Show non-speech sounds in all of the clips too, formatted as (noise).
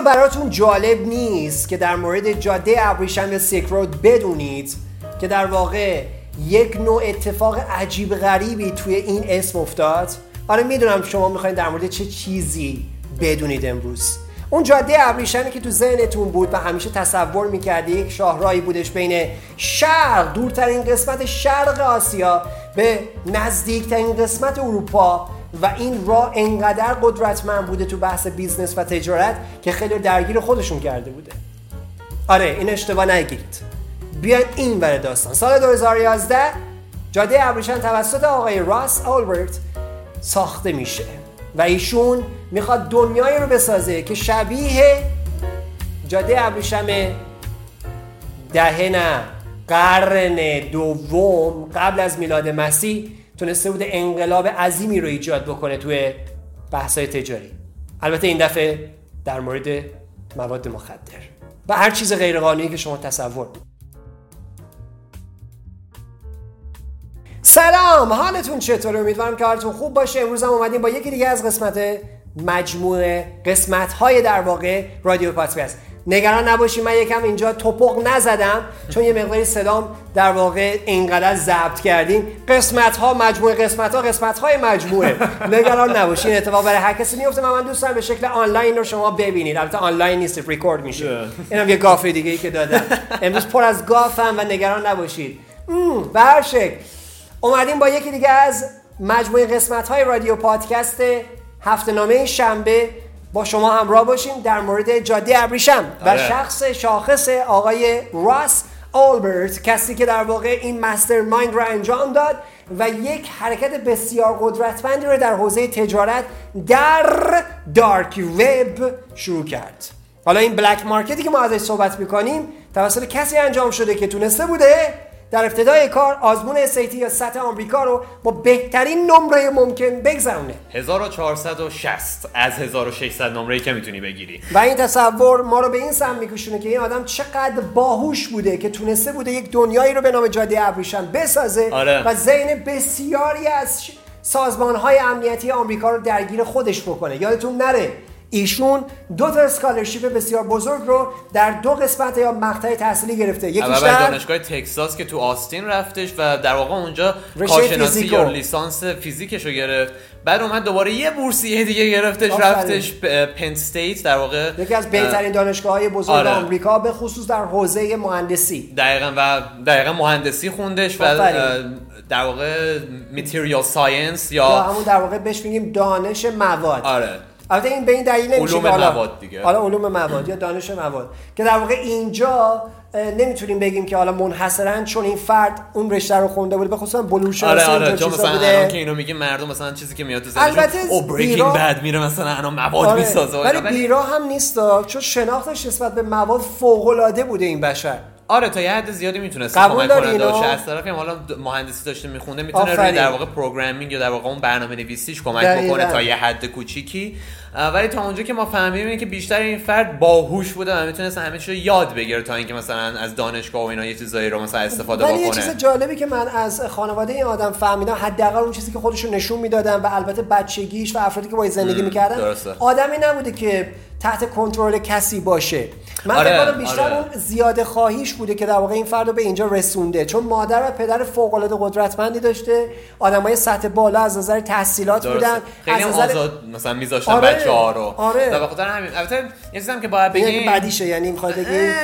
براتون جالب نیست که در مورد جاده ابریشم سیک رود بدونید که در واقع یک نوع اتفاق عجیب غریبی توی این اسم افتاد؟ آره می‌دونم شما می‌خواین در مورد چه چیزی بدونید امروز. اون جاده ابریشمی که تو ذهنتون بود و همیشه تصور می‌کردی یک شاهراهی بودش بین شرق دورترین قسمت شرق آسیا به نزدیکترین قسمت اروپا و این راه انقدر قدرتمند بوده تو بحث business و تجارت که خیلی درگیر خودشون کرده بوده. آره این اشتباه نگیرید. بیاین این بره داستان. سال 2011 جاده ابریشم توسط آقای راس آلبرت ساخته میشه و ایشون می‌خواد دنیایی رو بسازه که شبیه جاده ابریشم دهه نه قرن دوم قبل از میلاد مسیح تونسته بوده انقلاب عظیمی رو ایجاد بکنه توی بحثای تجاری. البته این دفعه در مورد مواد مخدر و هر چیز غیرقانونی که شما تصور سلام حالتون چطوره؟ امیدوارم که حالتون خوب باشه. امروز هم اومدیم با یکی دیگه از قسمت مجموعه قسمت های در واقع رادیو پادکست. نگران نباشید من یکم اینجا توپق نزدم چون یه مقداری صدام در واقع اینقدر ضبط کردیم قسمت ها مجموعه قسمت ها قسمت های مجموعه. نگران نباشید اتفاق برای هر کسی میفته من, من دوست دارم به شکل آنلاین رو شما ببینید. البته آنلاین نیست ریکورد میشه. اینم یه گاف دیگه ای که دادم. امروز پر از گافم و نگران نباشید. به هر شکل. اومدیم با یکی دیگه از مجموعه قسمت های رادیو پادکست هفته نامه شنبه. با شما همراه باشیم در مورد جاده ابریشم و آره. شخص شاخص آقای راس آلبرت کسی که در واقع این مستر مایند رو انجام داد و یک حرکت بسیار قدرتمندی رو در حوزه تجارت در دارک وب شروع کرد حالا این بلک مارکتی که ما ازش صحبت می‌کنیم توسط کسی انجام شده که تونسته بوده در ابتدای کار آزمون SAT یا سطح آمریکا رو با بهترین نمره ممکن بگذرونه. 1460 از 1600 نمره که می‌تونی بگیری. و این تصور ما رو به این سمت میکشونه که این آدم چقدر باهوش بوده که تونسته بوده یک دنیایی رو به نام جاده ابریشم بسازه آره. و ذهن بسیاری از سازمان های امنیتی آمریکا رو درگیر خودش بکنه. یادتون نره. ایشون دو تا scholarship بسیار بزرگ رو در دو قسمت یا مقطع تحصیلی گرفته یکیش در دانشگاه تکساس که تو آستین رفتش و در واقع اونجا کارشناسی. یا لیسانس فیزیکش رو گرفت بعد اومد دوباره یه بورسیه دیگه گرفتش آفرین. رفتش پن استیت در واقع یکی از بهترین دانشگاه های بزرگ آره. آمریکا به خصوص در حوزه مهندسی دقیقا و دقیقا مهندسی خوندش و آفرین. اه، در واقع ساینس یا یا همون در واقع بهش میگیم دانش مواد آره البته این به این دلیل نمیشه علوم مواد دیگه. حالا علوم مواد یا دانش مواد که در واقع اینجا نمی‌تونیم بگیم که حالا منحصرا چون این فرد اون رشته رو خونده بوده به خصوص بلور آره آره چون مثلا بوده. الان که اینو میگه مردم مثلا چیزی که میاد تو البته او بریکینگ بیرا- بد میره مثلا الان مواد آره. می‌سازه. ولی بیرا هم نیست چون شناختش نسبت به مواد فوق العاده بوده این بشر آره تا یه حد زیادی می‌تونست قبول کمک کننده؟ باشه از طرفی حالا مهندسی داشته میخونده می‌تونه روی. در واقع پروگرامینگ یا در واقع اون برنامه نویسیش کمک. بکنه تا یه حد کوچیکی ولی تا اونجا که ما فهمیدیم اینه که بیشتر این فرد باهوش بوده و می‌تونست همه چی رو یاد بگیره تا اینکه مثلا از دانشگاه و اینا یه چیزایی رو مثلا استفاده ولی یه بکنه چیز جالبی که من از خانواده این آدم فهمیدم حداقل اون چیزی که خودشون نشون می‌دادن و البته بچگیش و افرادی که باید زندگی می‌کردن. آدمی نبوده که تحت کنترل کسی باشه من آره، فکر بیشتر آره. اون زیاده خواهیش بوده که در واقع این فرد رو به اینجا رسونده چون مادر و پدر فوق العاده قدرتمندی داشته آدمای سطح بالا از نظر تحصیلات درسته. بودن خیلی از نظر آزاد مثلا میذاشتن آره، بچه ها رو آره. و به خاطر همین البته یه چیزی که باید بگیم بگیم بدیشه یعنی می‌خواد بگی اه،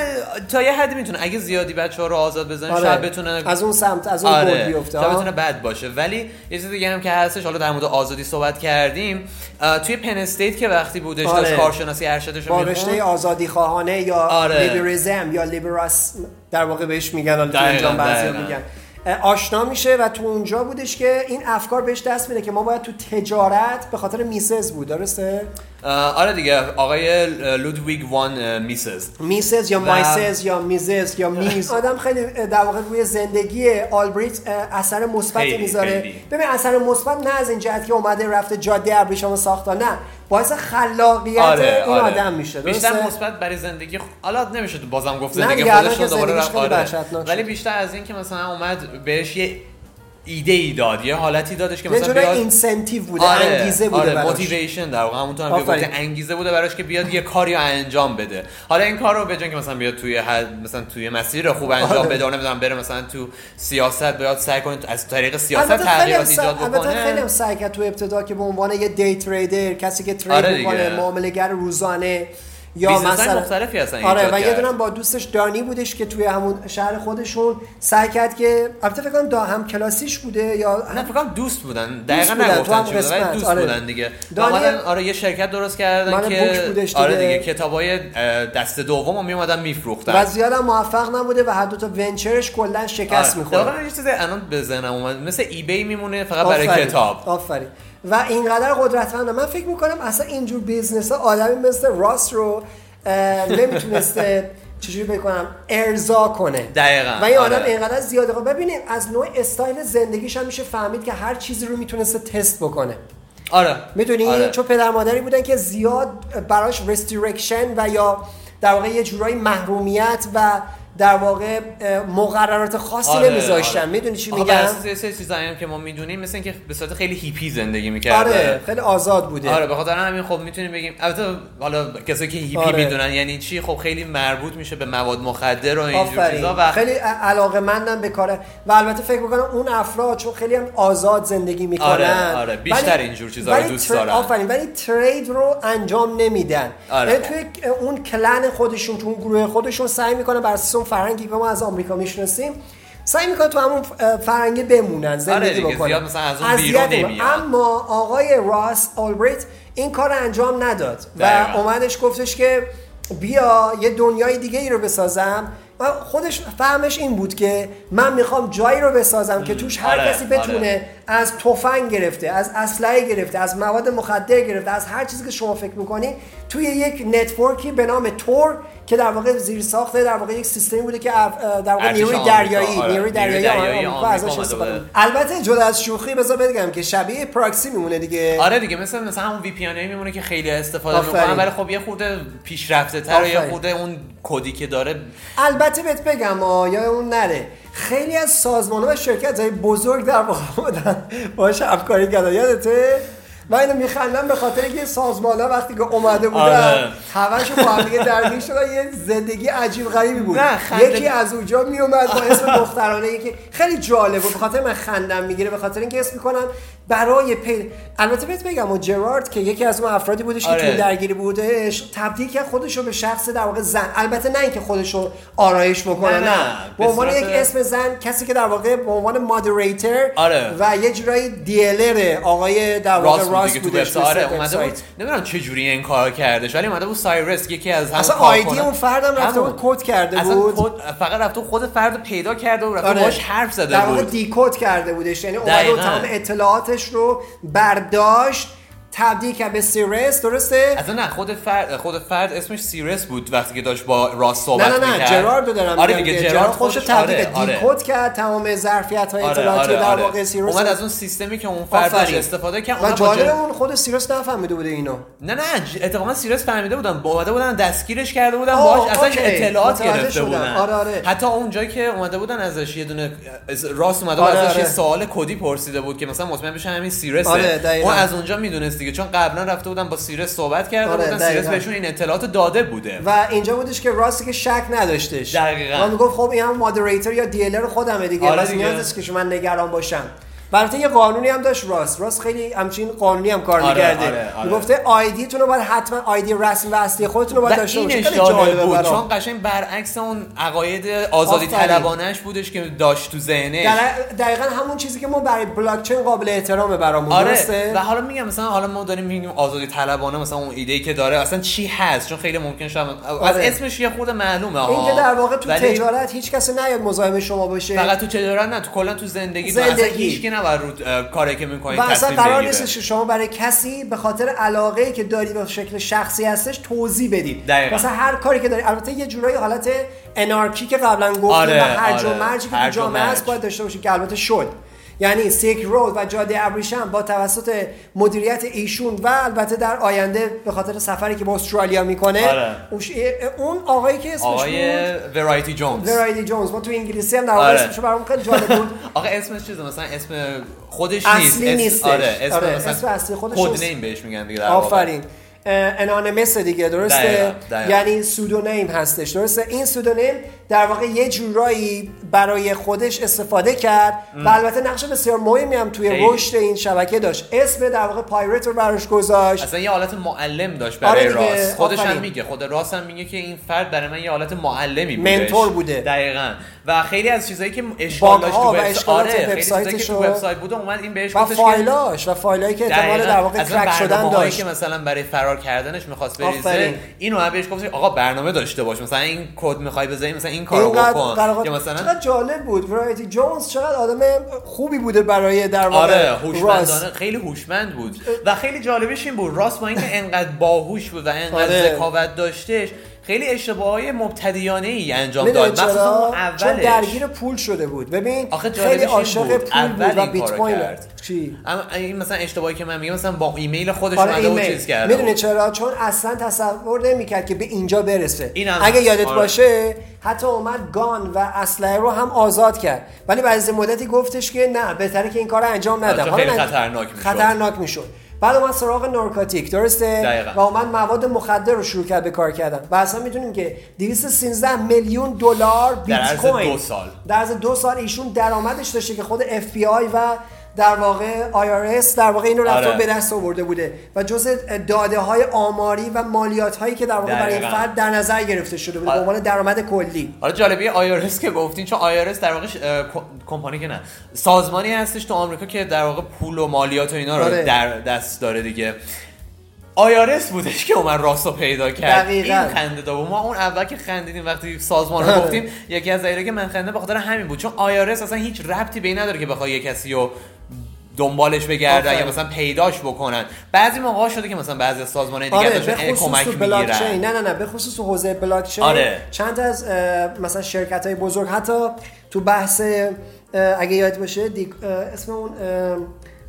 تا یه حدی می‌تونه اگه زیادی بچه ها رو آزاد بزنیم آره. شاید بتونه از اون سمت از اون آره بیفته شاید؟ بتونه بد باشه ولی یه چیز دیگه هم که هستش حالا در مورد آزادی صحبت کردیم توی پن استیت که وقتی بودش آره. داشت کارشناسی ارشدش رو با رشته آزادی خواهانه یا آره. لیبرزم یا لیبراس در واقع بهش میگن حالا تو بعضی. میگن آشنا میشه و تو اونجا بودش که این افکار بهش دست میده که ما باید تو تجارت به خاطر میسز بود درسته آره دیگه آقای لودویگ وان میسز میسز یا مایسز یا میزز یا میز (laughs) آدم خیلی در واقع روی زندگی آلبریت اثر مثبتی خیلی، می‌ذاره. ببین اثر مثبت نه از این جهت که اومده رفته جاده ابریشم ساخته نه باعث خلاقیت آره این آره. آدم میشه بیشتر؟ مثبت برای زندگی خ- حالا نمیشه تو بازم گفت نه زندگی خودش که رو دوباره رفت آره. ولی. بیشتر از این که مثلا اومد بهش یه ایده ای داد یه حالتی دادش که مثلا بیاد اینسنتیو بوده انگیزه بوده آره براش. موتیویشن در واقع همونطور هم. گفتی انگیزه بوده براش که بیاد یه کاری رو انجام بده حالا این کار رو به که مثلا بیاد توی حد مثلا توی مسیر خوب انجام آره. بده نمی‌دونم بره مثلا تو سیاست بیاد سعی کنه از طریق سیاست تغییرات ایجاد البته خیلی بکنه هم سعی کرد تو ابتدا که به عنوان یه دی تریدر کسی که ترید آره می‌کنه دیگه. معامله‌گر روزانه یا مثلا مختلفی هستن آره و یه. دونم با دوستش دانی بودش که توی همون شهر خودشون سعی کرد که البته فکر کنم دا هم کلاسیش بوده یا نه فکر کنم دوست بودن دقیقا بودن، نگفتن چی بوده قسمت، دوست آره. بودن دیگه اومدن آره یه شرکت درست کردن که بودش آره دیگه. کتابای دست دوم رو میومدن میفروختن و زیاد هم موفق نبوده و هر دو تا ونچرش کلا شکست آره. می‌خوره واقعا یه چیزی الان به ذهنم اومد مثل eBay میمونه فقط برای. کتاب آفرین و اینقدر قدرتمنده من فکر می‌کنم اصلا اینجور business ها آدمی مثل راس رو نمی‌تونسته چجوری بکنم ارضا کنه دقیقاً. و این آدم آره. اینقدر زیاده خب ببینید از نوع استایل زندگیش هم میشه فهمید که هر چیزی رو می‌تونسته تست بکنه آره می‌دونی آره. چون پدر مادری بودن که زیاد براش restriction و یا در واقع یه جورایی محرومیت و در واقع مقررات خاصی آره، نمیذاشتن آره. می‌دونی چی میگم یه سری چیزایی هم که ما می‌دونیم مثل اینکه به صورت خیلی هیپی زندگی می‌کرده آره خیلی آزاد بوده آره به خاطر همین خب می‌تونیم بگیم البته حالا کسایی که هیپی آره. می‌دونن یعنی چی خب خیلی مربوط میشه به مواد مخدر و اینجور چیزا و خیلی علاقه مندم به کاره و البته فکر می‌کنم اون افراد چون خیلی هم آزاد زندگی می‌کنن آره، آره. بیشتر اینجور چیزا رو دوست دارن. آفرین ولی ترید رو انجام نمیدن آره. توی اون کلن خودشون تو اون گروه خودشون سعی می‌کنن بر اون فرهنگی که ما از آمریکا می‌شناسیم سعی می‌کنن تو همون فرهنگ بمونن زندگی آره بکنن زیاد مثلا از اون بیرون. نمیان. اما آقای راس آلبریت این کار انجام نداد و دقیقاً. اومدش گفتش که بیا یه دنیای دیگه ای رو بسازم و خودش فهمش این بود که من می‌خوام جایی رو بسازم که توش هر آره، کسی بتونه آره. از تفنگ گرفته از اسلحه گرفته از مواد مخدر گرفته از هر چیزی که شما فکر می‌کنی توی یک network ی به نام Tor که در واقع زیر ساخته در واقع یک سیستمی بوده که در واقع نیروی دریایی آره. نیروی دریایی نیروی دریایی آمریکا ازش استفاده. البته جدا از شوخی بذار بگم که شبیه پراکسی میمونه دیگه آره دیگه مثل مثلا همون VPN میمونه که خیلی استفاده. می‌کنن ولی خب یه خورده پیشرفته تر یه. خورده اون کدی که داره البته بهت بگم آه، یا اون نره خیلی از سازمان و شرکت های بزرگ در واقع بودن باش همکاری کردن یادته من اینو میخندم به خاطر که سازمان ها وقتی که اومده بودن آره. همشون با هم دیگه درگیر شدن یه زندگی عجیب غریبی بود یکی از اونجا میومد با اسم دخترانه یکی خیلی جالب بود به خاطر من خندم می‌گیره به خاطر اینکه اسم می‌کنن برای پی البته بهت بگم و جرارد که یکی از اون افرادی بودش که آره. تو این درگیری بودش تبدیل کرد خودش رو به شخص در واقع زن البته نه اینکه خودش رو آرایش بکنه نه، نه. به عنوان یک اسم زن کسی که در واقع به عنوان مادریتر آره. و یه جورایی دیلر آقای در واقع راست بود راست دیگه تو بودش وبسایت. آره توی اومده بود. نمی‌دونم چه جوری این کار کردش ولی اومده بود سایرس یکی از هم اصلا آیدی اون فردم رفته بود کد کرده بود فقط رفته بود خود فرد پیدا کرده و رفته آره. باش حرف زده در واقع بود دیکود کرده بودش یعنی اومده و دقیقاً. اطلاعاتش رو برداشت تبدیل کرد به سیرس درسته اصلا نه خود فرد خود فرد اسمش سیرس بود وقتی که داشت با راست نه صحبت نه نه می‌کرد. جرارد رو دارم آره که جرارد خودش تبدیل آره، کرد آره. دیکود کرد تمام ظرفیت های آره اطلاعاتی آره در آره. واقع سیرس اومد از اون سیستمی که اون فرد. استفاده کرد و جالب جر- اون خود سیرس نفهمیده بوده اینو نه نه اتفاقا سیرس فهمیده بودن با اومده بودن دستگیرش کرده بودن باهاش ازش. اطلاعات گرفته. بودن آره، آره. حتی اون جایی که اومده بودن ازش یه دونه از- راست اومده آره، بود ازش یه آره. سوال کدی پرسیده بود که مثلا مطمئن بشن همین سیرسه آره، دقیقاً. اون از اونجا می‌دونست دیگه چون قبلا رفته بودن با سیرس صحبت کرده آره، بودن سیرس. بهشون این اطلاعات داده بوده و اینجا بودش که راستی که شک نداشتش دقیقاً. و می‌گفت خب این هم مادریتور یا دیلر خودمه دیگه آره دیگه. نیاز که شما نگران باشم البته یه قانونی هم داشت راست راست خیلی همچین قانونی هم کار آره، می‌کرده آره، آره. می‌گفته آیدیتون رو باید حتما آیدی رسمی و اصلی خودتون رو باید داشته باشید خیلی جالب بود. چون قشنگ برعکس اون عقاید آزادی. طلبانش بودش که داشت تو ذهنش دقیقا همون چیزی که ما برای بلاکچین قابل احترامه برامون درسته آره و حالا میگم مثلا حالا ما داریم میگیم آزادی طلبانه مثلا اون ایده که داره اصلا چی هست چون خیلی ممکن شد از آره. اسمش یه خود معلومه ها این که در واقع تو تجارت هیچ کسی نیاد مزاحم شما باشه فقط تو تجارت نه تو کلا تو زندگی, تو اصلا زندگی. نباید رو کاری که می‌کنی و اصلا قرار که شما برای کسی به خاطر علاقه ای که داری به شکل شخصی هستش توضیح بدید دقیقاً. مثلا هر کاری که داری البته یه جورایی حالت انارکی که قبلا گفتیم آره، و هرج و آره. مرجی که و جامعه هست. باید داشته باشید که البته شد یعنی سیک رود و جاده ابریشم با توسط مدیریت ایشون و البته در آینده به خاطر سفری که به استرالیا می‌کنه آره. اون آقایی که اسمش آقای ورایتی جونز ورایتی جونز ما تو انگلیسی هم در آره. اسمش برام خیلی جالب بود (laughs) آقه اسمش چیزه مثلا اسم خودش اصلی نیست اسم- نیستش. آره اسم آره، مثلا اسم اصلی خودش نیست. نیم بهش میگن دیگه. آفرین انانمس دیگه درسته دقیقاً، دقیقاً. یعنی سودونیم هستش درسته این سودونیم در واقع یه جورایی برای خودش استفاده کرد و البته نقش بسیار مهمی هم توی. رشد این شبکه داشت اسم در واقع پایرت رو براش گذاشت اصلا یه حالت معلم داشت آره برای دیگه، راست خودش هم. میگه خود راست هم میگه که این فرد برای من یه حالت معلمی بودش منتور بوده. دقیقا و خیلی از چیزایی که اشکال داشت تو وبسایت اشکالات آره تو. وبسایت بوده اومد این بهش و گفتش که فایلاش و فایلایی که احتمال. در واقع کرک شدن داشت که مثلا برای فرار کردنش می‌خواست بریزه. اینو هم بهش گفتش آقا برنامه داشته باش مثلا این کد می‌خوای بزنی مثلا این کارو بکن یا مثلا چقدر جالب بود ورایتی جونز چقدر آدم خوبی بوده برای در واقع آره. هوشمندانه خیلی هوشمند بود و خیلی جالبش این بود راست با اینکه انقدر باهوش بود و انقدر آره. ذکاوت داشتش خیلی اشتباههای مبتدیانه ای انجام داد مخصوصا چرا اون چون اولش درگیر پول شده بود ببین خیلی این عاشق. پول بود و این بیت کوین کرد. چی اما این مثلا اشتباهی که من میگم مثلا با ایمیل خودش آره اومده و چیز کرده می‌دونی بود. چرا چون اصلا تصور نمی‌کرد که به اینجا برسه اینم اگه. یادت آره. باشه حتی اومد گان و اسلحه رو هم آزاد کرد ولی بعد از مدتی گفتش که نه بهتره که این کار رو انجام ندم چون حالا خیلی خطرناک می‌شد. خطرناک می‌شد بعد اومد سراغ نارکوتیک درسته دقیقاً. و اومد مواد مخدر رو شروع کرد به کار کردن و اصلا می‌دونیم که 213 میلیون دلار بیت عرض کوین دو سال. در عرض دو سال ایشون درآمدش داشته که خود اف بی آی و در واقع IRS در واقع اینو رفته آره. به دست آورده بوده و جز داده های آماری و مالیات هایی که در واقع برای. فرد در نظر گرفته شده بوده به آره. عنوان درآمد کلی حالا جالبی آیارس که گفتین چون آیارس در واقع کمپانی که نه سازمانی هستش تو آمریکا که در واقع پول و مالیات و اینا رو آره. در دست داره دیگه آیارس بودش که اومد راستو پیدا کرد دقیقاً. این خنده بود. ما اون اول که خندیدیم وقتی سازمان رو آره. گفتیم یکی از دلایلی که من خنده به خاطر همین بود چون آیارس اصلا هیچ ربطی به این نداره که بخوای یه کسی رو دنبالش بگردن. یا مثلا پیداش بکنن بعضی موقع شده که مثلا بعضی از سازمان دیگه آره خصوص کمک می‌گیرن نه نه نه به خصوص حوزه بلاک چین آره. چند از مثلا شرکت های بزرگ حتی تو بحث اگه یاد باشه اسم اون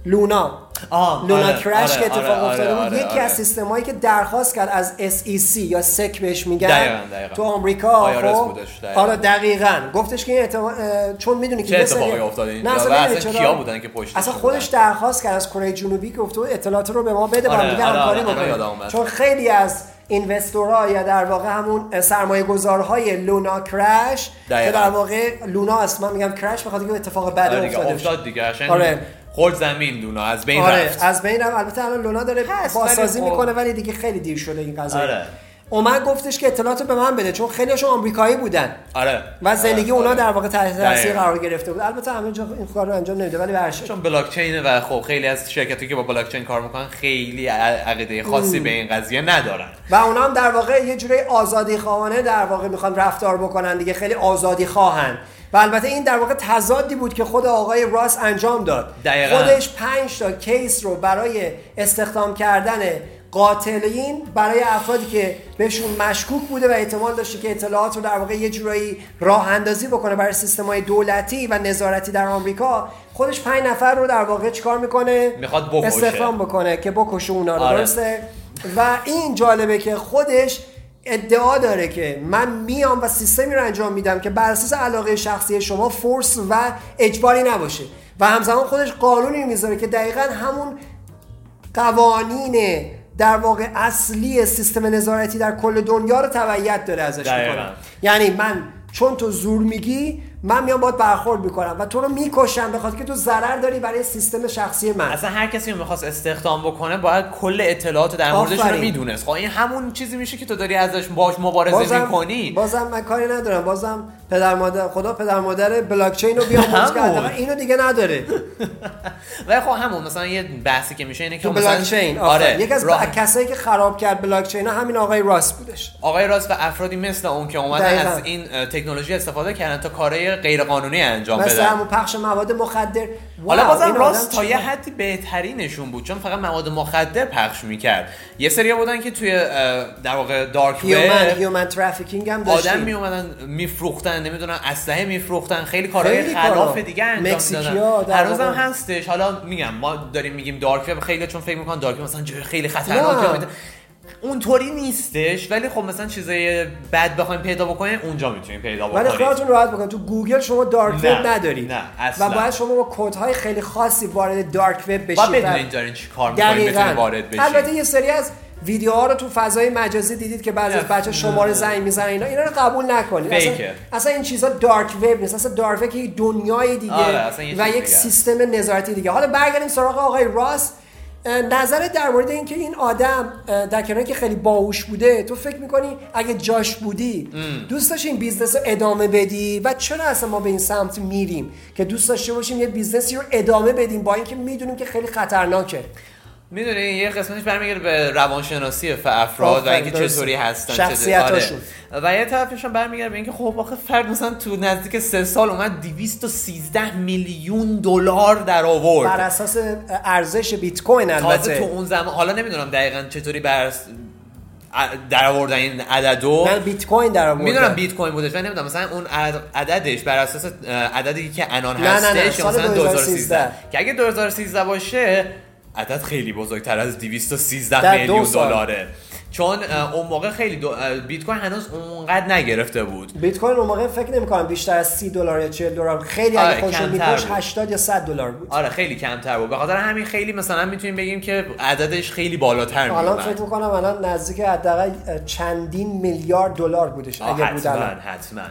لونا آه، لونا آره، کرش آره، که اتفاق آره، افتاده بود آره، یکی آره. از سیستمایی که درخواست کرد از SEC یا سک بهش میگن دقیقاً، دقیقاً. تو آمریکا IRS خب بودش، دقیقاً. آره دقیقاً گفتش که این احتمال- اه، چون می‌دونی که چه یه سری- اتفاقی افتاده اینجا؟ نه و اصلا اصلا چرا؟ کیا بودن که پشتش اصلا بودن؟ خودش درخواست کرد از کره جنوبی که گفته بود اطلاعات رو به ما بده با آره، هم دیگه آره، همکاری آره، الان یادم بکنیم اومد. چون خیلی از اینوستورها یا در واقع همون سرمایه گذارهای لونا کرش که دقیقاً. در واقع لونا است من میگم کرش بخاطر که اتفاق آره دیگه افتاده. افتاد دیگه قشنگ آره. خورد زمین دونا از بین آره رفت. از بین هم البته الان لونا داره بازسازی ولی خب- می‌کنه ولی دیگه خیلی دیر شده این قضیه. آره. اومد گفتش که اطلاعات به من بده چون خیلیشون آمریکایی بودن. آره. و زندگی آره، اونا. در واقع تحت تاثیر. قرار گرفته بود. البته همه جا این کار رو انجام نمیده ولی شکل. چون بلاک چینه و خب خیلی از شرکتی که با بلاک چین کار می‌کنن خیلی عقیده خاصی به این قضیه ندارن. و اونا هم در واقع یه جوری آزادی خواهانه در واقع می‌خوان رفتار بکنن دیگه خیلی آزادی خواهن. و البته این در واقع تضادی بود که خود آقای راس انجام داد دقیقاً. خودش پنج تا کیس رو برای استخدام کردن قاتلین برای افرادی که بهشون مشکوک بوده و احتمال داشته که اطلاعات رو در واقع یه جورایی راه اندازی بکنه برای سیستم های دولتی و نظارتی در آمریکا خودش پنج نفر رو در واقع چیکار می‌کنه می‌خواد بکشه. استخدام بکنه که بکشه اونا رو آره. درسته و این جالبه که خودش ادعا داره که من میام و سیستمی رو انجام میدم که بر اساس علاقه شخصی شما فورس و اجباری نباشه و همزمان خودش قانونی می‌ذاره که دقیقا همون قوانین در واقع اصلی سیستم نظارتی در کل دنیا رو تبعیت داره ازش. می‌کنه یعنی من چون تو زور میگی من میام باید برخورد می‌کنم و تو رو می‌کشم به خاطر که تو ضرر داری برای سیستم شخصی من. اصلا هر کسی رو می‌خواست استخدام بکنه باید کل اطلاعات در موردش رو. می‌دونست. خب این همون چیزی میشه که تو داری ازش باش مبارزه می‌کنی. بازم من کاری ندارم. بازم پدر مادر خدا پدر مادر بلاک چین رو بیاموز. کرده و اینو دیگه نداره. (laughs) ولی خب همون مثلا یه بحثی که میشه اینه که مثلا بلاک چین آره یکی از راه- کسایی که خراب کرد بلاک چین همین آقای راست بودش. آقای راست و افرادی مثل اون که اومدن دقیقاً. از این تکنولوژی استفاده کردن تا کارهای غیر قانونی انجام مثل بدن. همون پخش مواد مخدر. حالا بازم راس آدم تا یه حدی بهترینشون بود چون فقط مواد مخدر پخش می‌کرد. یه سری بودن که توی در واقع dark human human trafficking هم آدم داشتیم. می اومدن میفروختن نمی‌دونم اسلحه میفروختن خیلی کارهای خلاف. دیگه انجام در هنوزم. هستش. حالا میگم ما داریم میگیم dark web خیلی چون فکر می‌کنن dark مثلا جای خیلی خطرناکه. اونطوری نیستش ولی خب مثلا چیزای بد بخوایم پیدا بکنیم اونجا می‌تونیم پیدا ولی بکنیم. خیالتون راحت بکن تو گوگل شما دارک وب ندارید. نه، اصلا. و باید شما با کدهای خیلی خاصی وارد دارک وب بشید. و- بدونین دارین چی کار می‌کنین بتونین دقیقاً. وارد بشین البته یه سری از ویدیوها رو تو فضای مجازی دیدید که بعضی از. بچه شماره زنگ می‌زنن اینا اینا رو قبول نکنید. اصلا. اصلا این چیزا دارک وب نیست. اصلا دارک وب یک دنیای دیگه آره، و یک. سیستم نظارتی دیگه. حالا برگردیم سراغ آقای راس اه، نظرت در مورد اینکه این آدم در کنار که خیلی باهوش بوده تو فکر می‌کنی اگه جاش بودی دوست داشتی این business رو ادامه بدی؟ و چرا اصلا ما به این سمت میریم؟ که دوست داشته باشیم یه business ی رو ادامه بدیم با اینکه می‌دونیم که خیلی خطرناکه. می‌دونی یه قسمتش برمیگرده به روانشناسی افراد و اینکه. چطوری هستن شخصیتاشون. آره. و یه طرفش هم برمیگرده به اینکه خب آخه فرد مثلا تو نزدیک سه سال اومد 213 میلیون دلار در بر آورد اساس ارزش بیت کوین البته تو اون زمان حالا نمی‌دونم دقیقا چطوری بر در آوردن این عددو من بیت کوین در آوردم می‌دونم بیت کوین بودش من نمی‌دونم مثلا اون عدد- عددش بر اساس عددی که الان نه، نه، هستش نه، یا سال مثلا 2013 2013 که اگه 2013 باشه عدد خیلی بزرگتر از 213 در دو میلیون. دلاره. چون اون موقع خیلی دو... بیت کوین هنوز اونقدر نگرفته بود. بیت کوین اون موقع فکر نمی کنم بیشتر از 30 دلار یا 40 دلار خیلی آره، اگه بود. 80 یا 100 دلار بود. آره خیلی کمتر بود. به خاطر همین خیلی مثلا می‌تونیم بگیم که عددش خیلی بالاتر الان میومد فکر می‌کنم الان نزدیک حداقل چندین میلیارد دلار بودش اگه بود حتما الان. حتما.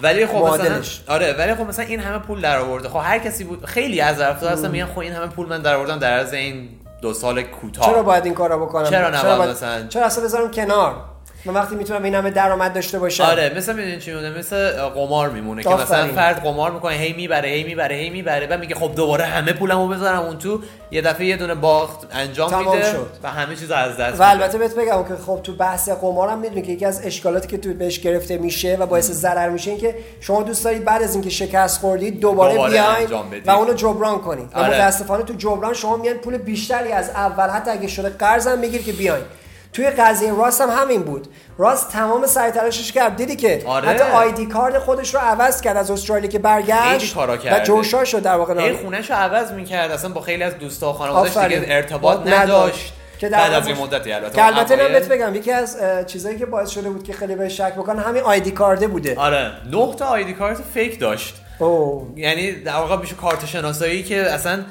ولی خب مثلا معادلش. آره ولی خب مثلا این همه پول در آورده خب هر کسی بود خیلی از طرفدار هستن میگن خب این همه پول من در آوردم در عرض این دو سال کوتاه چرا باید این کارو بکنم چرا نباید مثلا؟ چرا اصلا بذارم کنار من وقتی می‌تونم این همه درآمد داشته باشم آره مثل می‌دونی چی میمونه مثل قمار میمونه که. مثلا فرد قمار می‌کنه هی می‌بره هی می‌بره هی می‌بره و میگه خب دوباره همه پولمو بذارم اون تو یه دفعه یه دونه باخت انجام میده شد. و همه چیز از دست و میده. البته بهت بگم که خب تو بحث قمارم می‌دونی که یکی از اشکالاتی که تو بهش گرفته میشه و باعث ضرر میشه این که شما دوست دارید بعد از اینکه شکست خوردید دوباره, دوباره بیاین. و اونو جبران کنید و آره. متاسفانه تو جبران شما میان پول بیشتری از اول حتی اگه شده قرض هم میگیر که بیاین توی قضیه راست هم همین بود راست تمام سعی تلاشش کرد دیدی که آره. حتی آیدی کارت خودش رو عوض کرد از استرالیا که برگشت کارا و کرده. جوشا شد در واقع هی خونش رو عوض می‌کرد اصلا با خیلی از دوستا و خانواده‌اش. دیگه ارتباط نداشت. نداشت که در بعد از یه مدتی البته که البته من بهت بگم یکی از چیزایی که باعث شده بود که خیلی به شک بکنن همین آیدی کارده بوده آره نه تا آیدی کارت فیک داشت اوه یعنی در واقع میشه کارت شناسایی که اصلا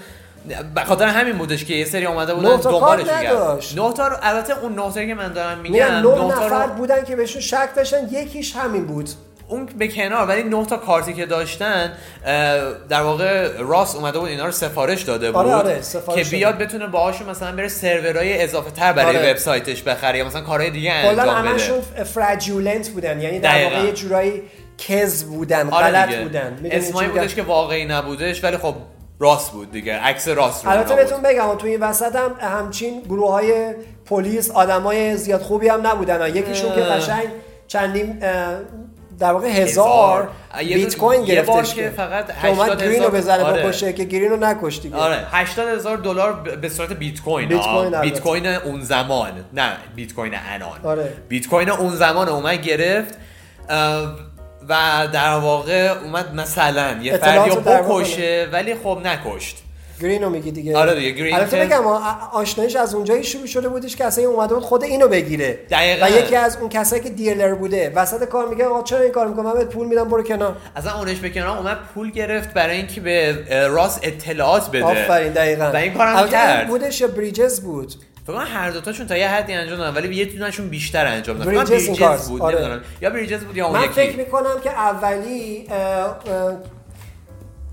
به خاطر همین بودش که یه سری اومده بودن دنبالش. نداشت. نه تا رو البته اون نه که من دارم میگم نه نفر رو بودن که بهشون شک داشتن یکیش همین بود اون به کنار ولی نه تا کارتی که داشتن در واقع راست اومده بود اینا رو سفارش داده بود آره، آره، سفارش که بیاد بتونه باهاشون مثلا بره سرورهای اضافه تر برای آره. وبسایتش بخره یا مثلا کارهای دیگه کلا انجام بده همشون فرجولنت بودن یعنی در. واقع یه جورایی کز بودن آره غلط. بودن اسمایی؟ بودش که واقعی نبودش ولی خب راست بود دیگه عکس راست رو البته. بهتون بگم تو این وسط هم همچین گروه های پلیس آدمای زیاد خوبی هم نبودن. یکیشون که. قشنگ چندین در واقع هزار یه بیت کوین گرفتش که فقط که اومد 80 گرین رو هزار- بزنه آره. بکشه که گرین رو نکش دیگه آره 80 هزار دلار به صورت بیت کوین بیت. کوین اون زمان نه بیت کوین الان آره. بیت کوین اون زمان اومد گرفت و در واقع اومد مثلا یه فردی رو بکشه ولی خب نکشت. گرین رو میگی دیگه؟ آره دیگه، گرین البته که- بگم آشنایش از اونجایی شروع شده بودش که اصلا اومده بود خود اینو بگیره. دقیقاً. و یکی از اون کسایی که دیلر بوده وسط کار میگه آقا چرا این کار می‌کنم من بهت پول میدم برو کنار. اصلا اونش به کنار اومد پول گرفت برای اینکه به اه، راست اطلاعات بده. آفرین دقیقاً. و این کارم کرد. بودش یا بریجز بود؟ فکر کنم هر دوتاشون تا یه حدی انجام دادن ولی یه دونشون بیشتر انجام دادن فکر بریجز. بود آره. نمی‌دونم یا بریجز بود یا اون من یکی فکر می‌کنم که اولی اه، اه،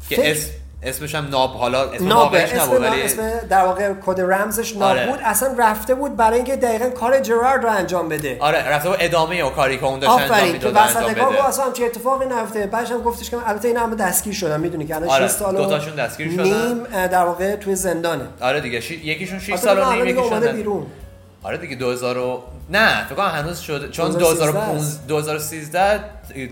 که اسم اسمش هم ناب حالا اسم ناب اسم, ولی اسم در واقع کد رمزش ناب آره. بود. اصلا رفته بود برای اینکه دقیقا کار جرارد رو انجام بده. آره رفته بود ادامه و کاری که اون داشت انجام آفرین که می‌داد وسط انجام کار بده با اصلا همچین اتفاقی نیفته بعدش هم گفتش که البته این همه دستگیر شدن می‌دونی که الان آره، 6 سال و دوتاشون دستگیر شدن. نیم در واقع توی زندانه. آره دیگه شی... یکیشون 6 البته سال و نیم یکیشون بیرون. آره دیگه 2000 و نه فکر کنم هنوز شده چون 2015 2013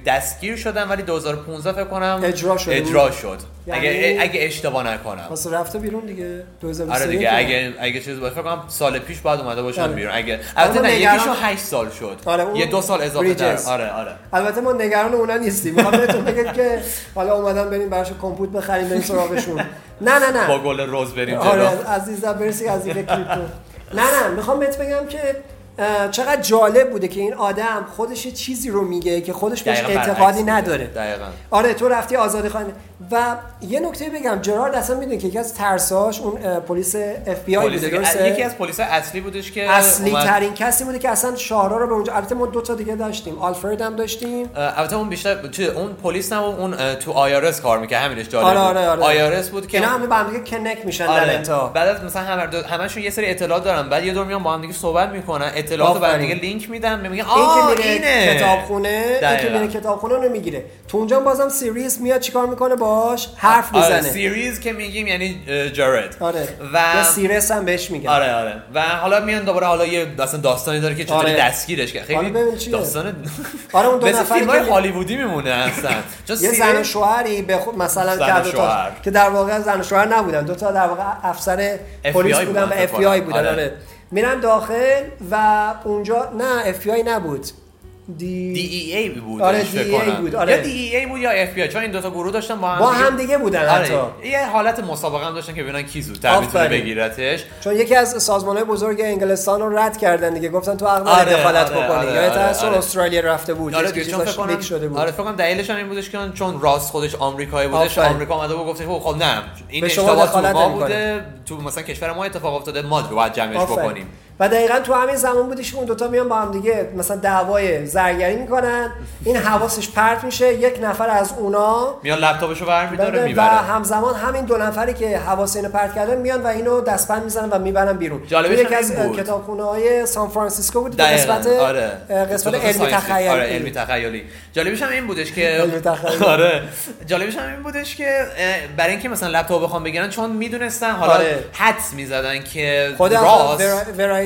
دستگیر شدن ولی 2015 فکر کنم اجرا شد اجرا شد. یعنی اگه اگه اشتباه نکنم. واسه رفته بیرون دیگه. 2021 آره دیگه اگه اگه چیز باشه فکر کنم سال پیش بعد اومده باشن آره. بیرون. اگه البته نه نگران- یکیشو 8 سال شد. آره، اون یه دو سال اضافه بریجز. آره آره. البته ما نگران اونا نیستیم. می‌خوام بهتون بگم که حالا اومدن بریم براش کمپوت بخریم بریم سراغشون. نه نه نه. با گل روز بریم آره عزیزم برسی از این کریپتو نه نه می‌خوام بهت بگم که چقدر جالب بوده که این آدم خودش یه چیزی رو میگه که خودش بهش اعتقادی. نداره دقیقاً آره تو رفتی آزادی خانه و یه نکته بگم جرارد اصلا می‌دونه که یکی از ترساش اون پلیس اف بی آی یکی از پلیس اصلی بودش که اصلی اومد- ترین کسی بوده که اصلا شاهرا رو به اونجا البته ما دو تا دیگه داشتیم آلفرد هم داشتیم. البته اون بیشتر چه اون پلیس نه اون تو آیارس کار می‌کنه همینش جالب آره. آره آره. آیارس بود که اینا همه با هم دیگه کنک میشن در آره. انتها. بعد از مثلا همه دو- همشون یه سری اطلاعات دارن بعد یه دور میان با هم دیگه صحبت می‌کنن اطلاعات رو هم آفرین. دیگه لینک میدن میگن میره اینه. کتابخونه این که. میره کتابخونه رو می‌گیره. تو اونجا بازم سیریز میاد چیکار می‌کنه؟ باش حرف آره می‌زنه سیریز که میگیم یعنی جارد آره و یا سیرس هم بهش میگن آره آره و حالا میان دوباره حالا یه اصلا داستانی داره که چطوری آره. دستگیرش کرد خیلی. داستان آره اون دو مثل نفری فیلم های که- هالیوودی میمونه اصلا (laughs) چون یه زن و شوهری به خود مثلا. که در واقع زن و شوهر نبودن دو تا در واقع افسر پلیس بودن و اف. بودن آره. آره میرن داخل و اونجا نه اف نبود دی, دی ای بود آره، DEA کنم. بود، آره. یا دی ای بود یا اف بی آی چون این دو تا گروه داشتن با هم با دیگه- هم دیگه بودن حتی آره یه حالت مسابقه هم داشتن که ببینن کی زودتر می‌تونه. بگیرتش چون یکی از سازمانهای بزرگ انگلستان رو رد کردن دیگه گفتن تو حق آره، دخالت آره، بکنی آره، یا آره، اصلا آره. استرالیا رفته بود آره دیگه چون فکر شده بود آره فکر کنم دلیلش هم این بودش که چون راس خودش آمریکایی بودش. آمریکا اومده بود گفت خب خب نه این اشتباه ما. بوده تو مثلا کشور ما اتفاق افتاده ما باید جمعش. بکنیم و دقیقا تو همین زمان بودش که اون دوتا میان با هم دیگه مثلا دعوای زرگری می‌کنن. این حواسش پرت میشه. یک نفر از اونا میاد لپتاپشو برمیداره بله، و می‌بره. همزمان همین دو نفری که حواس اینو پرت کردن میان و اینو دستبند می‌زنن و می‌برن بیرون. جالبش تو یکی از. کتابخونه های سان فرانسیسکو بود قسمت آره. قسمت علمی تخیلی. آره علمی تخیلی. جالبش هم این بودش که. (laughs) (laughs) آره. جالبش هم این بودش که برای اینکه مثلا لپتاپ بخوام بگیرن چون می‌دونستن حالا آره. حدس می‌زدن که خود راس.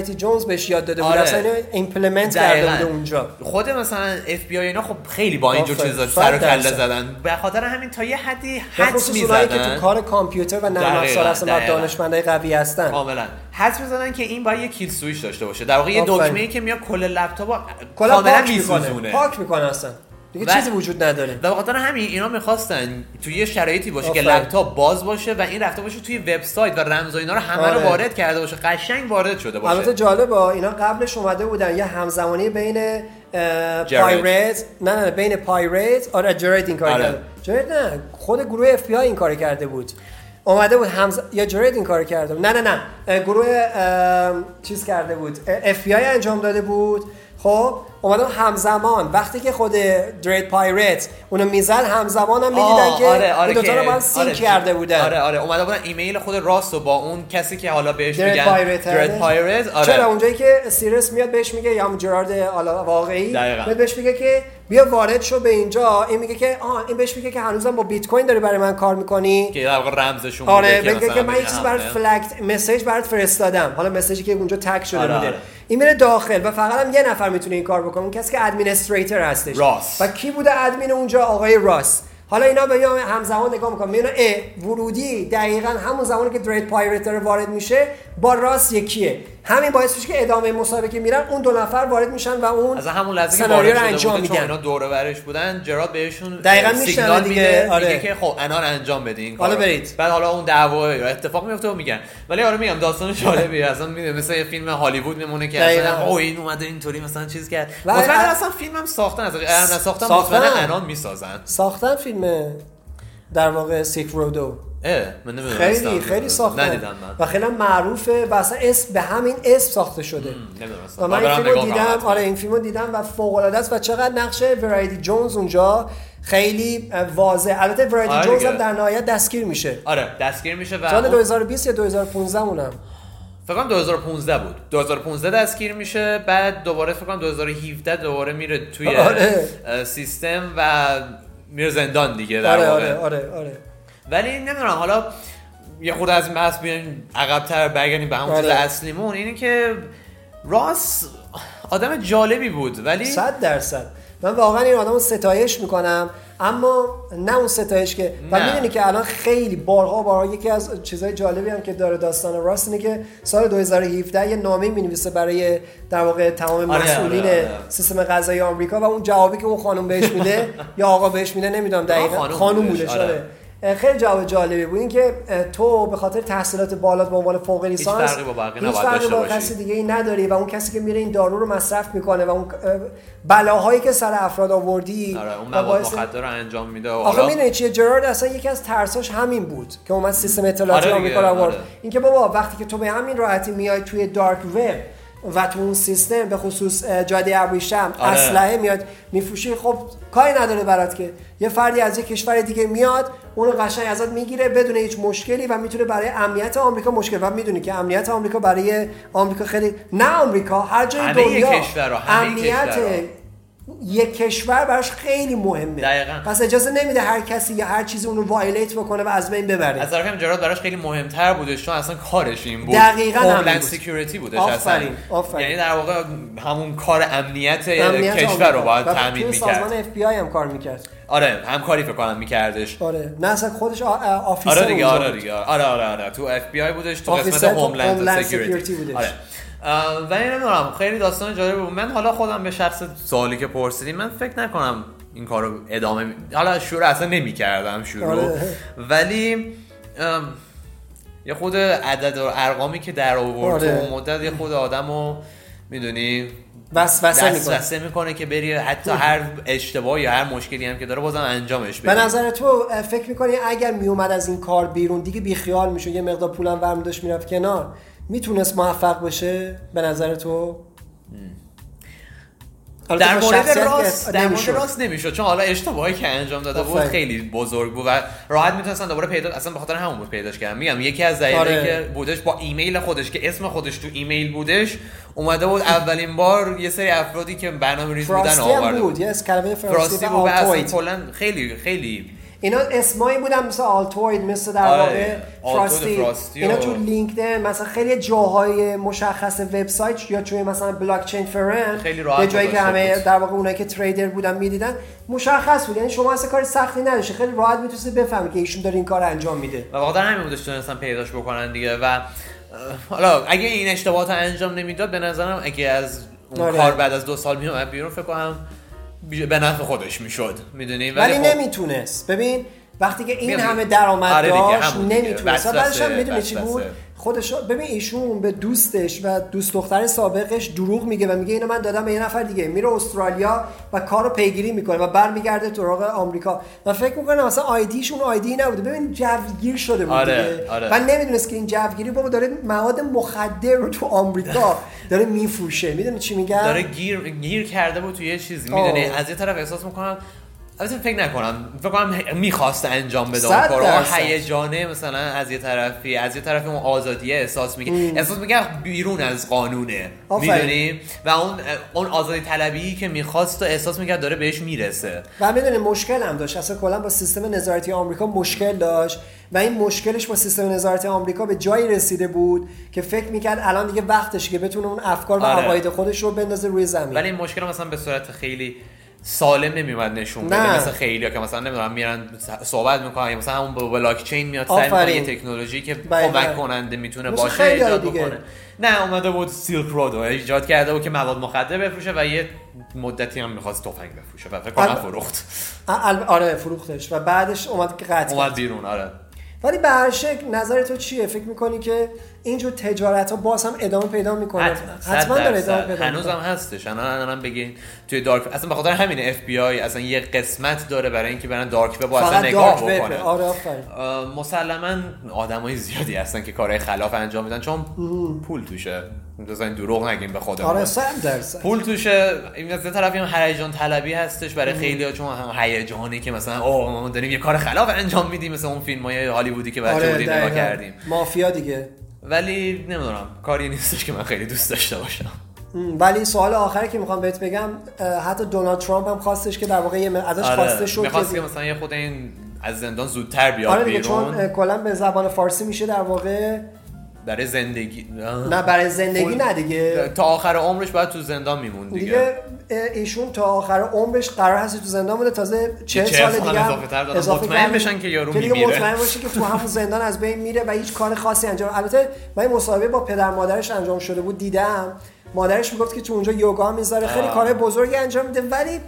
ورایتی جونز بهش یاد داده بود آره. اصلا implement کرده. بوده اونجا خود مثلا اف بی آی اینا خب خیلی با اینجور. چیزا سر و کله. زدن به خاطر همین تا یه حدی خصوص اونایی که تو می‌زدن کار کامپیوتر و نرم افزار دقیقاً. دانشمندای قوی هستن کاملا حدس می‌زدن که این باید یه kill switch داشته باشه در واقع یه آفرین. دکمه ای که میاد کل لپتاپ کلا کاملا میسوزونه پاک می‌کنه اصلا دیگه و- چیزی وجود نداره. و به خاطر همین اینا می‌خواستن توی یه شرایطی باشه که. لپتاپ باز باشه و این رفته باشه توی وبسایت و رمز و اینا رو همه رو آره. وارد کرده باشه. قشنگ وارد شده باشه. البته جالبه اینا قبلش اومده بودن. یه همزمانی بین. پایرت نه نه بین پایرت آره جرید این کار آره. کرده جرید نه خود گروه اف بی آی این کار کرده بود. اومده بود همز... یا جرید این کار کرده بود. نه نه نه. گروه اه، چیز کرده بود. اف بی آی انجام داده بود. خب اومدن همزمان. وقتی که خود درید پایرت اونو می‌زد همزمان هم می‌دیدن که آره آره دوتا رو با هم sync آره، کرده بودن. آره آره اومده بودن ایمیل خود راس و با اون کسی که حالا بهش درد میگن پایرت درد پایرت آره. چرا؟ اونجایی که سیرس میاد بهش میگه یا هم جرارد واقعی دقیقاً. بهش میگه که بیا وارد شو به اینجا. این میگه که آه این بهش میگه که هنوزم با بیت کوین داری برای من کار می‌کنی. که در واقع رمزشون آره بوده میگه که من یه چیزی برات. flagged message برات فرستادم. حالا message ی که اونجا tag شده آره، بوده. آره. این میره داخل و فقط هم یه نفر می‌تونه این کار بکنه. اون کسی که administrator هستش. راس. و کی بوده ادمین اونجا؟ آقای راس حالا اینا به هم همزمان نگاه می‌کنن. می‌بینن ورودی دقیقا همون زمانی که درید پایرت داره وارد میشه با راس یکیه همین باعث میشه که ادامه مسابقه میرن اون دو نفر وارد میشن و اون از همون لحظه که وارد رو انجام میدن اینا دور برش بودن جراد بهشون دقیقاً سیگنال دیگه، میده آره. میگه که خب الان انجام بدین حالا. برید. بعد حالا اون دعوا یا اتفاق میفته و میگن ولی آره میگم داستان جالبی اصلا میده مثل یه فیلم هالیوود میمونه که. اصلا او این اومده اینطوری مثلا چیز کرد و- مطمئن اصلا فیلمم ساختن از ساختن ساختن. مطمئن الان می‌سازن ساختن فیلم در واقع سیک رودو من خیلی خیلی ندیدم من. و خیلی معروفه و اصلا اسم به همین اسم ساخته شده. و من این فیلمو دیدم. آره این فیلمو دیدم و فوق العاده است و چقدر نقش ورایتی جونز اونجا خیلی واضح. البته ورایتی آره جونز. هم در نهایت دستگیر میشه. آره دستگیر میشه و سال اون- 2020 یا 2015 اونم؟ فکر کنم 2015 بود. 2015 دستگیر میشه بعد دوباره فکر کنم 2017 دوباره میره توی آره. سیستم و میره زندان دیگه در آره آره آره آره. ولی نمی‌دونم حالا یه خود از این بحث بیایم عقب‌تر برگردیم به همون چیز آره. اصلیمون اینه که راس آدم جالبی بود ولی صد درصد من واقعا این آدم رو ستایش می‌کنم اما نه اون ستایش که و. می‌دونی که الان خیلی بارها بارها یکی از چیزهای جالبی هم که داره داستان راست اینه که سال 2017 یه نامه می‌نویسه برای در واقع تمام آره، مسئولین آره، آره. سیستم غذایی آمریکا و اون جوابی که اون خانم بهش میده (laughs) یا آقا بهش میده نمی‌دونم دقیقا خانم خانم بودش آره. خیلی جواب جالبی بود اینکه تو به خاطر تحصیلات بالات به عنوان فوق لیسانس فرقی با بقیه هیچ فرقی با. کسی دیگه ای نداری و اون کسی که میره این دارو رو مصرف می‌کنه و اون اه، بلاهایی که سر افراد آوردی آره اون مواد باعث- مخدر رو انجام میده و آخه می‌دونی چیه جرارد اصلا یکی از ترساش همین بود که اومد سیستم اطلاعاتی آره آمریکا رو آورد آره. اینکه بابا وقتی که تو به همین راحتی میای توی دارک وب و تو اون سیستم به خصوص جاده ابریشم آره. اسلحه میاد میفروشی خب کاری نداره برات که یه فردی از یه کشور دیگه میاد اون قشنگ ازت می‌گیره بدون هیچ مشکلی و می‌تونه برای امنیت آمریکا مشکل و می‌دونی که امنیت آمریکا برای آمریکا خیلی نه آمریکا هر جای دنیا امنیت. یک کشور براش خیلی مهمه دقیقاً. پس اجازه نمیده هر کسی یا هر چیزی اونو violate بکنه و از بین ببره از طرف هم جراد براش خیلی مهمتر بودش چون اصلا کارش این بود دقیقاً همین Homeland بود. Security بودش آفرین، اصلا آفرین. یعنی در واقع همون کار امنیت, امنیت کشور. رو باید تامین می‌کرد سازمان اف بی آی هم کار می‌کرد آره همکاری فکر کنم میکردش آره نه اصلا خودش officer آره دیگه آره. دیگه آره آره آره تو اف بی آی بودش تو قسمت Homeland Security بودش. آره ولی نمی‌دونم خیلی داستان جالب بود. من حالا خودم به شخص سوالی که پرسیدیم من فکر نکنم این کارو ادامه می... حالا شروع اصلا نمی کردم شروع. آره. ولی ام، یه خود عدد و ارقامی که در آورد آره. تو اون مدت یه خود آدمو می‌دونی وسوسه می‌کنه. می‌کنه که بری حتی هر اشتباه یا هر مشکلی هم که داره بازم انجامش به بدی نظر تو فکر می‌کنی اگر میومد از این کار بیرون دیگه بیخیال میشه یه مقدار پولم برمی داشت می‌رفت کنار. می‌تونست موفق بشه به نظر تو در مورد راس در مورد. راس نمی‌شد چون حالا اشتباهی که انجام داده بود. خیلی بزرگ بود و راحت می‌تونستن دوباره پیدا اصلا به خاطر همون بود پیداش کردم میگم یکی از دلایلی آره. که بودش با ایمیل خودش که اسم خودش تو ایمیل بودش اومده بود اولین بار یه سری افرادی که برنامه ریز بودن آورده بود یه از کلمه فراستی فراستی و بود اصلا کلا خیلی خیلی اینا اسمایی بودن مثل آلتوید مثل در آره، واقع آلتوید فراستی. فراستی اینا تو لینکدین مثلا خیلی جاهای مشخص وبسایت یا توی مثلا بلاک چین خیلی راحت یه جایی که همه. در واقع اونایی که تریدر بودن می‌دیدن مشخص بود. یعنی شما اصلا کار سختی نداشته خیلی راحت می‌تونید بفهمی که ایشون داره این کار انجام میده. و بخاطر همین بودش تونستن پیداش بکنن دیگه. و حالا اگه این اشتباهات انجام نمی‌داد به نظرم اگه از اون آره. کار بعد از دو سال میومد بیرون فکر کنم به نفع خودش می‌شد. می‌دونی؟ ولی خب، نمی‌تونست. ببین وقتی که این همه درآمد آره داشت. نمی‌تونست. و بعدش هم می‌دونی چی. بود؟ خودش ببین ایشون به دوستش و دوست دختر سابقش دروغ میگه و میگه اینو من دادم به یه نفر دیگه. میره استرالیا و کارو پیگیری می‌کنه و برمیگرده تو راغ آمریکا. من فکر می‌کنم مثلا آیدیش اون آیدی نبوده. ببین جوگیر شده بود آره، دیگه. آره. و نمی‌دونست که این جوگیری بابا داره مواد مخدر رو تو آمریکا (laughs) داره میفروشه. می‌دونی چی میگم؟ داره گیر گیر کرده بود توی یه چیزی. می‌دونی؟ از یه طرف احساس می‌کنم البته فکر نکنم. فکر کنم می‌خواست انجام بده اون کارو. هیجانه مثلا از یه طرفی از یه طرف اون آزادیه احساس میگه احساس میگه بیرون از قانونه. می‌دونی؟ و اون اون آزادی طلبی که می‌خواست و احساس می‌کرد داره بهش می‌رسه. و می‌دونی مشکل هم داشت. اصلا کلا با سیستم نظارتی آمریکا مشکل داشت. و این مشکلش با سیستم نظارتی آمریکا به جایی رسیده بود که فکر می‌کرد الان دیگه وقتش که بتونه اون افکار و آره. عقاید خودش رو بندازه روی زمین. ولی این مشکل مثلا به صورت خیلی سالم نمیومد نشون. بده مثل خیلی که مثلا نمی‌دونم میرن صحبت می‌کنن یا مثلا همون با بلاک چین میاد سعی. یه تکنولوژی که بله. کمک کننده می‌تونه باشه ایجاد. بکنه نه اومده بود سیلک رود رو ایجاد کرده بود که مواد مخدر بفروشه و یه مدتی هم می‌خواست تفنگ بفروشه و فکر کنم فروخت ال- آره فروختش و بعدش اومد که قطع اومد بیرون آره ولی به هر شکل نظر تو چیه؟ فکر می‌کنی که اینجور تجارت ها باز هم ادامه پیدا می‌کنه؟ حتما حتما داره. ادامه پیدا هنوز هم هستش. الان الان بگین توی دارک اصلا به خاطر همین اف بی آی اصلا یه قسمت داره برای اینکه برن دارک وب اصلا نگاه بکنن. آره مسلما آدمای زیادی هستن که کارهای خلاف انجام میدن چون پول توشه. مثلا این دروغ نگیم به خودمون. آره صد درصد پول توشه این از طرفی هم هیجان طلبی هستش برای خیلی چون هم هیجانی که مثلا اوه ما داریم یه کار خلاف انجام میدیم مثل اون فیلم های هالیوودی که بچه آره بودیم نگاه. کردیم. مافیا دیگه. ولی نمی‌دونم کاری نیستش که من خیلی دوست داشته باشم. ولی سوال آخری که می‌خوام بهت بگم حتی دونالد ترامپ هم خواستش که در واقع یه ازش خواسته شد که مثلا یه خود این از زندان زودتر بیاد آره دیگه بیرون. چون کلا به زبان فارسی میشه در واقع برای زندگی. نه برای زندگی نه دیگه. تا آخر عمرش باید تو زندان میمون دیگه, دیگه ایشون تا آخر عمرش قرار هست تو زندان بوده. تازه 40 چهل سال دیگه اضافه تر دادن. اضافه مطمئن بشن که یارو دیگه میمیره. مطمئن باشه که تو همون زندان از بین میره و هیچ کار خاصی انجام البته من مصاحبه با پدر مادرش انجام شده بود دیدم. مادرش می‌گفت که تو اونجا یوگا می‌ذاره خیلی. کارهای بزرگی انجام میده ولی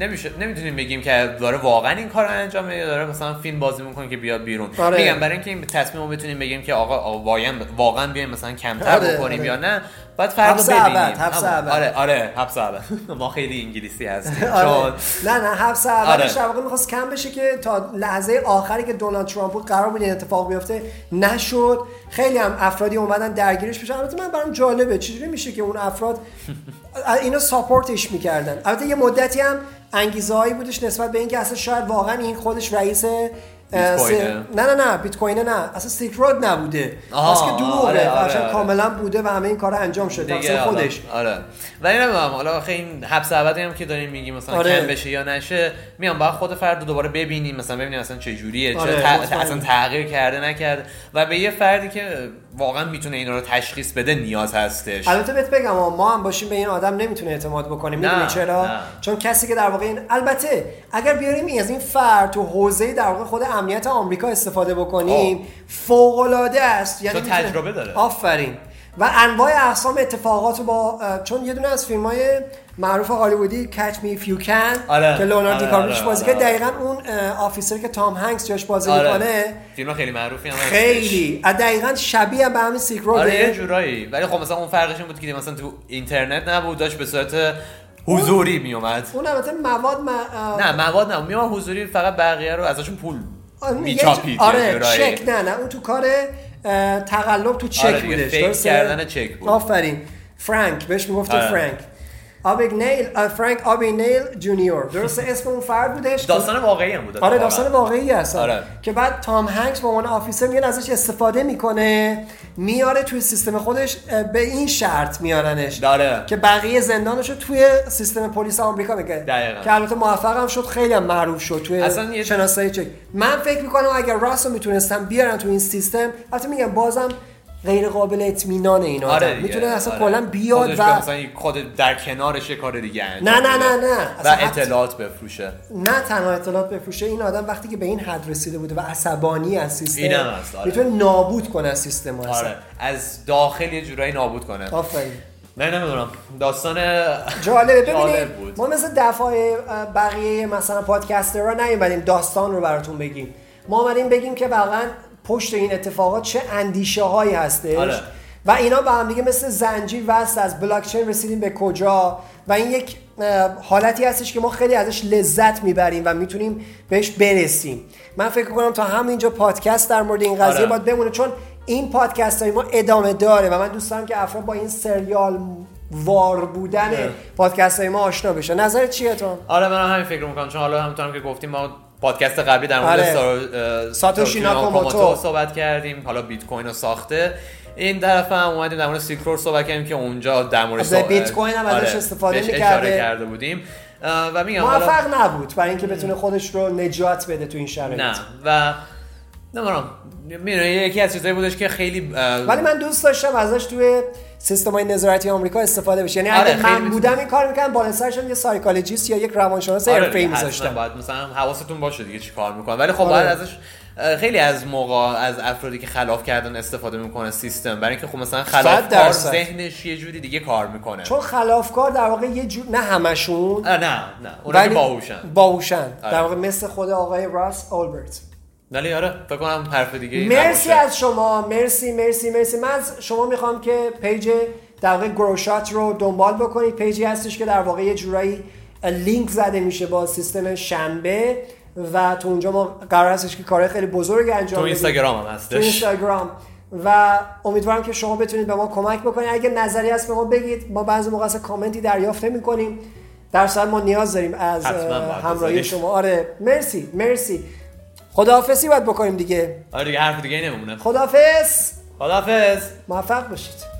نمیشه نمی‌تونیم بگیم که داره واقعا این کار رو انجام میده داره مثلا فیلم بازی می‌کنه که بیاد بیرون آره. میگم برای اینکه این تصمیم رو بتونیم بگیم که آقا, آقا واقعا واقعا بیایم مثلا کمتر آره، بکنیم آره. یا نه باید حبس ببینیم ابد، حبس. ابد. آره آره حبس ابد (laughs) ما خیلی انگلیسی هستیم (laughs) آره. چون نه نه حبس اولش آره. در واقع می‌خواست کم بشه که تا لحظه آخری که دونالد ترامپ بود قرار بود این اتفاق بیفته نشد خیلی هم افرادی اومدن درگیرش بشن البته من برام جالبه چجوری میشه که اون افراد (laughs) اینو ساپورتش می‌کردن البته یه مدتی هم انگیزه هایی بودش نسبت به اینکه اصلا شاید واقعا این خودش رئیس نه نه نه بیت کوین نه. اصلا سیلک رود نبوده. آها، پس که دروغه. آره، آره، آره. کاملا بوده و همه این کار انجام شده حالا- خودش. آره. ولی نمی‌دونم حالا خیلی این حبس ابدی هم که داریم میگیم مثلا آره. کم بشه یا نشه میام باید خود فرد رو دوباره ببینیم مثلا ببینیم اصلا چه جوریه چه. اصلا تغییر کرده نکرده. و به یه فردی که واقعا می‌تونه اینا رو تشخیص بده نیاز هستش. البته بهت بگم ما هم باشیم به این آدم نمی‌تونه اعتماد بکنیم می‌دونی چرا؟ نه. چون کسی که در واقع این البته اگر بیاریم این- از این فرد تو حوزه در واقع خود امنیت آمریکا استفاده بکنیم فوق العاده است. یعنی میتونه- تجربه داره. آفرین. و انواع اقسام اتفاقات رو با چون یه دونه از فیلم های معروف هالیوودی If You Can آره. که لئوناردو آره، دیکاپریوش آره، بازی آره، که آره. دقیقا اون آفیسر که تام هنگس جاش بازی آره. می‌کنه فیلم خیلی معروفی هم. خیلی دقیقا شبیه به همین سیک. آره یه جورایی ولی خب مثلا اون فرقش این بود که مثلا تو اینترنت نبود داشت به صورت حضوری میومد اون البته مواد ما نه مواد نه میومد حضوری فقط بقیه رو ازشون پول آره، میچاپید آره. چک نه نه اون تو کار تقلب تو چک آره بودش؟ کردن چک بود. آفرین فرانک بهش می‌گفت آره. فرانک آبیگنیل اه، فرانک آبیگنیل جونیور. درسته؟ اسم اون فرد بودش داستان واقعی هم بود آره. داستان واقعی هست آره. که بعد تام هنکس به عنوان officer میاد ازش استفاده می‌کنه میاره توی سیستم خودش به این شرط میارنش. داره. که بقیه زندانش رو توی سیستم پلیس آمریکا دقیقاً. که البته موفق هم شد خیلی هم معروف شد توی اصلا شناسایی چک. من فکر می‌کنم اگر راس رو می‌تونستم بیارن تو این سیستم البته میگم بازم غیر قابل اطمینان این آدم آره. می‌تونه اصلا آره. کلا بیاد و مثلا خود در کنارش کار دیگه انجام نه نه. نه نه و اطلاعات بفروشه نه تنها اطلاعات بفروشه این آدم وقتی که به این حد رسیده بوده و عصبانی از سیستم اینم هست، آره. می‌تونه نابود کنه از سیستم رو اصلا. آره از داخل یه جورایی نابود کنه آفرین نه نمی‌دونم داستان جالبه جالب ببینید. ما مثل دفعه بقیه مثلا پادکسترها نیومدیم داستان رو براتون بگیم ما اومدیم بگیم که واقعا پشت این اتفاقات چه اندیشه هایی هستش آره. و اینا با هم دیگه مثل زنجیر وصل از بلاکچین رسیدیم به کجا و این یک حالتی هستش که ما خیلی ازش لذت می‌بریم و می‌تونیم بهش برسیم من فکر کنم تا همینجا پادکست در مورد این قضیه آره. باید بمونه چون این پادکست های ما ادامه داره و من دوست دارم که افراد با این سریال وار بودن آره. پادکست های ما آشنا بشه نظر چیه تو؟ آره من همین فکر می‌کنم چون حالا همونطورم که گفتیم ما پادکست قبلی در مورد آره. ساتوشی ناکاموتو. صحبت کردیم حالا بیت کوین رو ساخته این طرف هم اومدیم در مورد Silk Road صحبت کردیم که اونجا در مورد سا- بیت کوین هم ازش استفاده می‌کرده. کرده بودیم و میگم حالا- موفق نبود برای اینکه بتونه خودش رو نجات بده تو این شرایط نه و نمی‌دونم می‌دونی یکی از چیزایی بودش که خیلی ولی من دوست داشتم ازش توی سیستم های نظارتی آمریکا استفاده بشه. یعنی آره، اگه من. بودم این کار می‌کنم بالا سرشم یه psychologist یا یک روانشناس آره حرفه‌ای میذاشتم. باید مثلا حواستون باشه دیگه چی کار می‌کنه ولی خب آره. باید ازش خیلی از موقع از افرادی که خلاف کردن استفاده می‌کنه سیستم. برای اینکه خب مثلا خلافکار. ذهنش یه جوری دیگه کار می‌کنه. چون خلافکار در واقع یه جور نه همشون نه نه. اونا که باهوشن. باهوشن. آره. در واقع مثل خود آقای راس اولبرت ولی آره فکر کنم حرف دیگه مرسی. از شما. مرسی مرسی مرسی. من از شما می‌خوام که page در واقع گروشات رو دنبال بکنید. page ی هستش که در واقع یه جورایی لینک زده میشه با سیستم شنبه و تو اونجا ما قرار هستش که کارهای خیلی بزرگ انجام تو بدیم. اینستاگرام هم تو هستش. اینستاگرام. و امیدوارم که شما بتونید به ما کمک بکنید. اگه نظری هست به ما بگید. ما بعضی موقع اصلا کامنتی دریافت می‌کنیم در ما نیاز داریم از همراهی. شما. آره. مرسی مرسی. خداحافظی باید بکنیم دیگه. آره دیگه حرف دیگه نمونه خداحافظ. خداحافظ. موفق باشید.